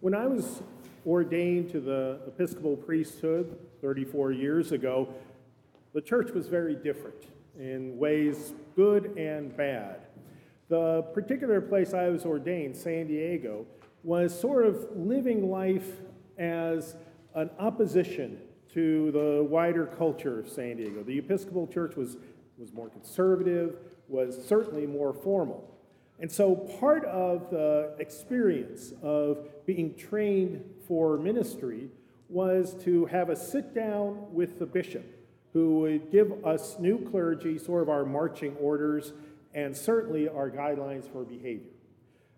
When I was ordained to the Episcopal priesthood 34 years ago, the church was very different in ways good and bad. The particular place I was ordained, San Diego, was sort of living life as an opposition to the wider culture of San Diego. The Episcopal Church was, was more conservative, was certainly more formal. And so part of the experience of being trained for ministry was to have a sit down with the bishop who would give us new clergy sort of our marching orders and certainly our guidelines for behavior.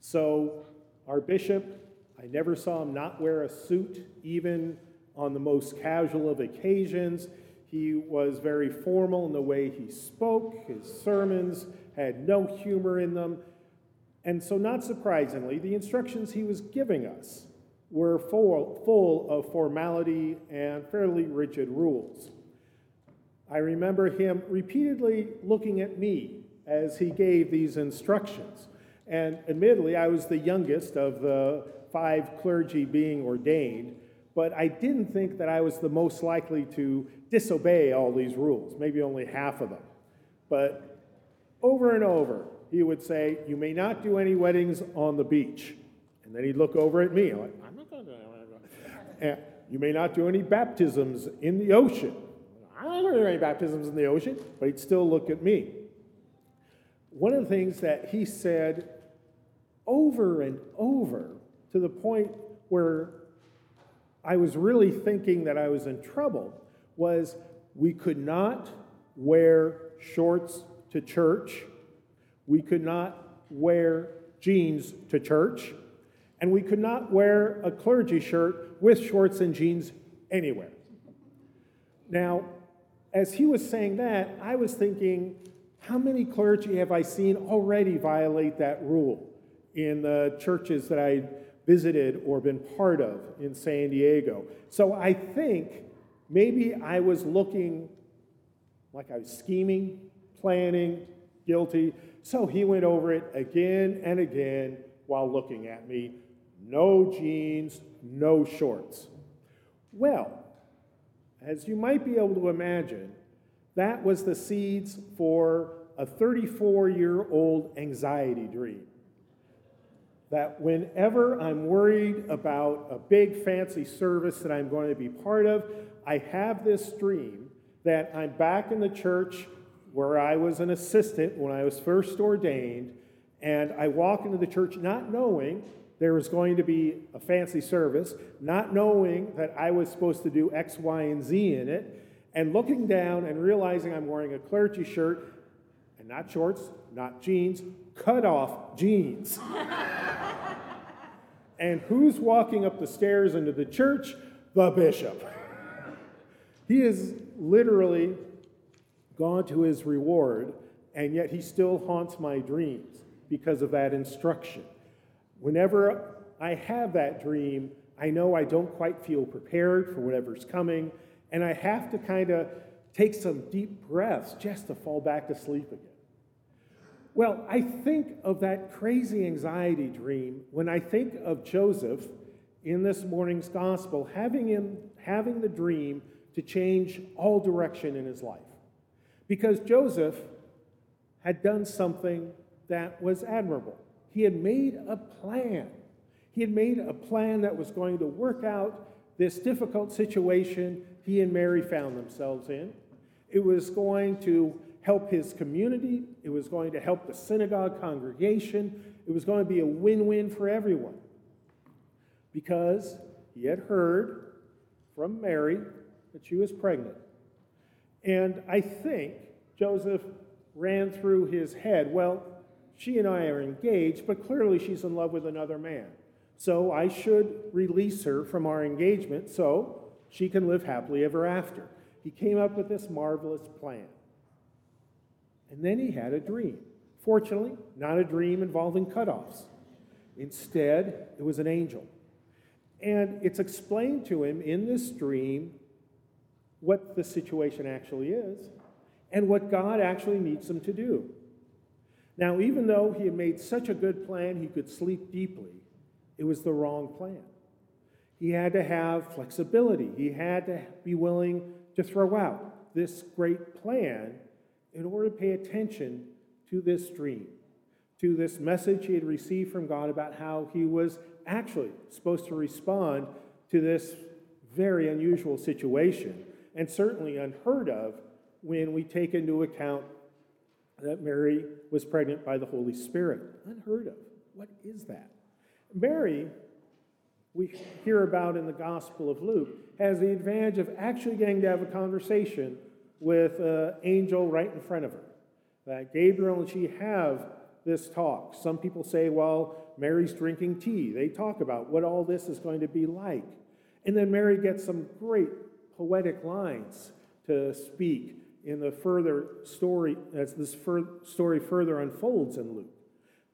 So, our bishop, I never saw him not wear a suit, even on the most casual of occasions. He was very formal in the way he spoke. His sermons had no humor in them. And so, not surprisingly, the instructions he was giving us were full, full of formality and fairly rigid rules. I remember him repeatedly looking at me as he gave these instructions. And admittedly, I was the youngest of the five clergy being ordained, but I didn't think that I was the most likely to disobey all these rules, maybe only half of them. But over and over, he would say, You may not do any weddings on the beach. And then he'd look over at me, like, I'm not going to do any. You may not do any baptisms in the ocean. I don't do any baptisms in the ocean, but he'd still look at me. One of the things that he said over and over to the point where I was really thinking that I was in trouble was we could not wear shorts to church, we could not wear jeans to church, and we could not wear a clergy shirt with shorts and jeans anywhere. Now, as he was saying that, I was thinking, how many clergy have I seen already violate that rule in the churches that I visited or been part of in San Diego? So I think maybe I was looking like I was scheming, planning, guilty. So he went over it again and again while looking at me. No jeans, no shorts. Well, as you might be able to imagine, that was the seeds for a 34 year old anxiety dream. That whenever I'm worried about a big fancy service that I'm going to be part of, I have this dream that I'm back in the church where I was an assistant when I was first ordained, and I walk into the church not knowing there was going to be a fancy service, not knowing that I was supposed to do X, Y, and Z in it, and looking down and realizing I'm wearing a clergy shirt and not shorts, not jeans, cut off jeans. and who's walking up the stairs into the church? The bishop. He is literally gone to his reward, and yet he still haunts my dreams because of that instruction. Whenever I have that dream, I know I don't quite feel prepared for whatever's coming, and I have to kind of take some deep breaths just to fall back to sleep again. Well, I think of that crazy anxiety dream when I think of Joseph in this morning's gospel having him having the dream to change all direction in his life. Because Joseph had done something that was admirable. He had made a plan. He had made a plan that was going to work out this difficult situation he and Mary found themselves in. It was going to help his community, it was going to help the synagogue congregation, it was going to be a win win for everyone. Because he had heard from Mary that she was pregnant. And I think Joseph ran through his head, well, she and I are engaged, but clearly she's in love with another man. So I should release her from our engagement so she can live happily ever after. He came up with this marvelous plan. And then he had a dream. Fortunately, not a dream involving cutoffs. Instead, it was an angel. And it's explained to him in this dream what the situation actually is and what God actually needs them to do. Now, even though he had made such a good plan he could sleep deeply, it was the wrong plan. He had to have flexibility. He had to be willing to throw out this great plan in order to pay attention to this dream, to this message he had received from God about how he was actually supposed to respond to this very unusual situation, and certainly unheard of when we take into account that Mary was pregnant by the Holy Spirit. Unheard of. What is that? Mary, we hear about in the Gospel of Luke, has the advantage of actually getting to have a conversation with an angel right in front of her. That Gabriel and she have this talk. Some people say, well, Mary's drinking tea. They talk about what all this is going to be like. And then Mary gets some great poetic lines to speak in the further story, as this fur- story further unfolds in Luke.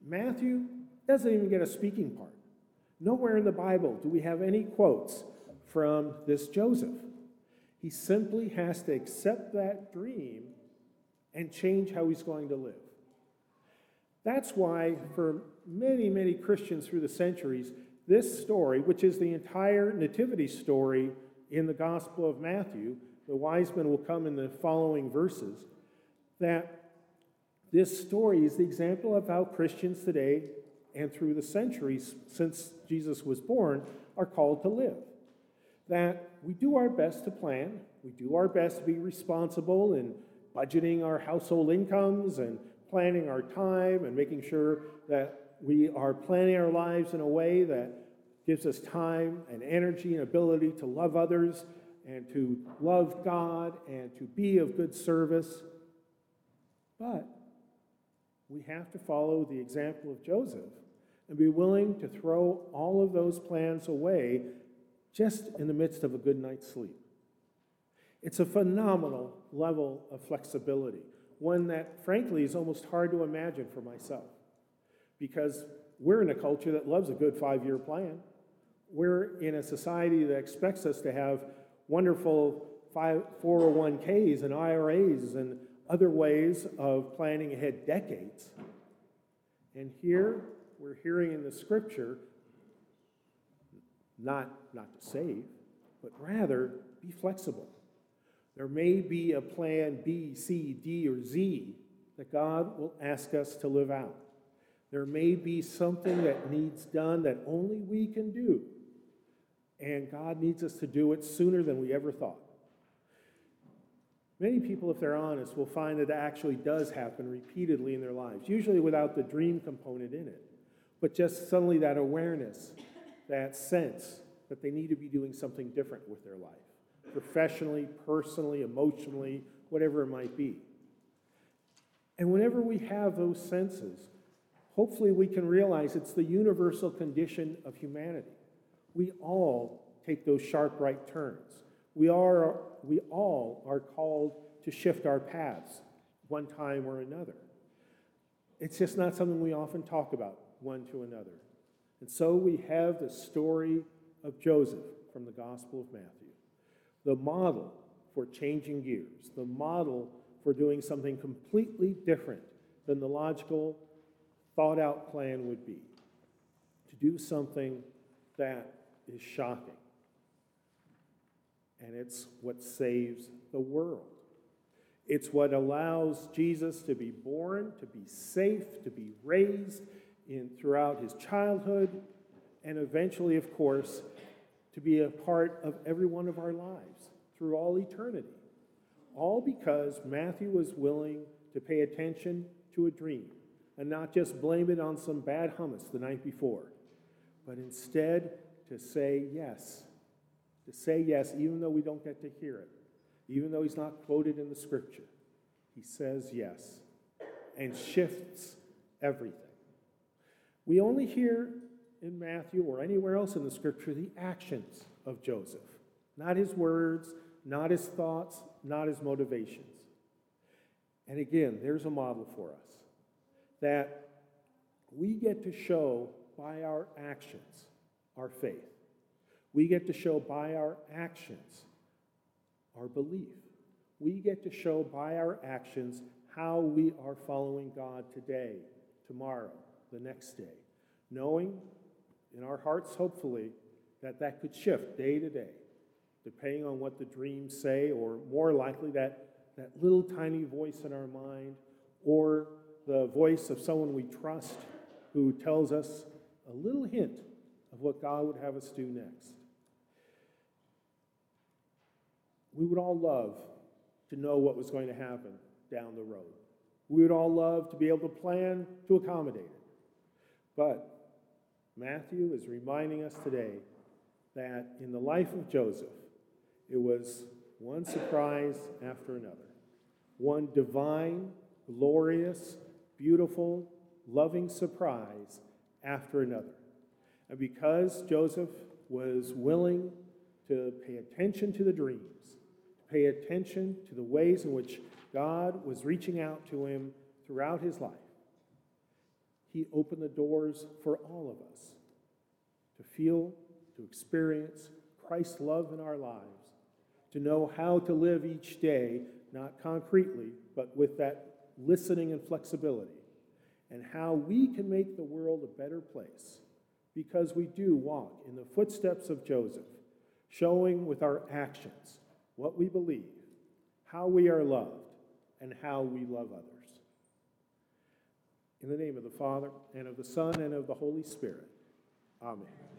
Matthew doesn't even get a speaking part. Nowhere in the Bible do we have any quotes from this Joseph. He simply has to accept that dream and change how he's going to live. That's why, for many, many Christians through the centuries, this story, which is the entire nativity story in the Gospel of Matthew, the wise men will come in the following verses, that this story is the example of how Christians today and through the centuries since Jesus was born are called to live. That we do our best to plan, we do our best to be responsible in budgeting our household incomes and planning our time and making sure that we are planning our lives in a way that gives us time and energy and ability to love others and to love God and to be of good service. But we have to follow the example of Joseph and be willing to throw all of those plans away just in the midst of a good night's sleep. It's a phenomenal level of flexibility, one that, frankly, is almost hard to imagine for myself because we're in a culture that loves a good five year plan. We're in a society that expects us to have wonderful 401ks and IRAs and other ways of planning ahead decades. And here we're hearing in the scripture not, not to save, but rather be flexible. There may be a plan B, C, D, or Z that God will ask us to live out. There may be something that needs done that only we can do, and God needs us to do it sooner than we ever thought. Many people, if they're honest, will find that it actually does happen repeatedly in their lives, usually without the dream component in it, but just suddenly that awareness, that sense that they need to be doing something different with their life professionally, personally, emotionally, whatever it might be. And whenever we have those senses, hopefully we can realize it's the universal condition of humanity. We all take those sharp right turns. We, are, we all are called to shift our paths one time or another. It's just not something we often talk about one to another. And so we have the story of Joseph from the Gospel of Matthew the model for changing gears, the model for doing something completely different than the logical, thought out plan would be. To do something that is shocking. And it's what saves the world. It's what allows Jesus to be born, to be safe, to be raised in, throughout his childhood, and eventually, of course, to be a part of every one of our lives through all eternity. All because Matthew was willing to pay attention to a dream and not just blame it on some bad hummus the night before, but instead to say yes. To say yes, even though we don't get to hear it, even though he's not quoted in the scripture. He says yes and shifts everything. We only hear in Matthew or anywhere else in the scripture the actions of Joseph, not his words, not his thoughts, not his motivations. And again, there's a model for us that we get to show by our actions our faith. We get to show by our actions our belief. We get to show by our actions how we are following God today, tomorrow, the next day, knowing in our hearts, hopefully, that that could shift day to day, depending on what the dreams say, or more likely that, that little tiny voice in our mind, or the voice of someone we trust who tells us a little hint of what God would have us do next. We would all love to know what was going to happen down the road. We would all love to be able to plan to accommodate it. But Matthew is reminding us today that in the life of Joseph, it was one surprise after another, one divine, glorious, beautiful, loving surprise after another. And because Joseph was willing to pay attention to the dreams, to pay attention to the ways in which God was reaching out to him throughout his life, he opened the doors for all of us to feel, to experience Christ's love in our lives, to know how to live each day, not concretely, but with that listening and flexibility, and how we can make the world a better place because we do walk in the footsteps of Joseph, showing with our actions what we believe, how we are loved, and how we love others. In the name of the Father, and of the Son, and of the Holy Spirit. Amen.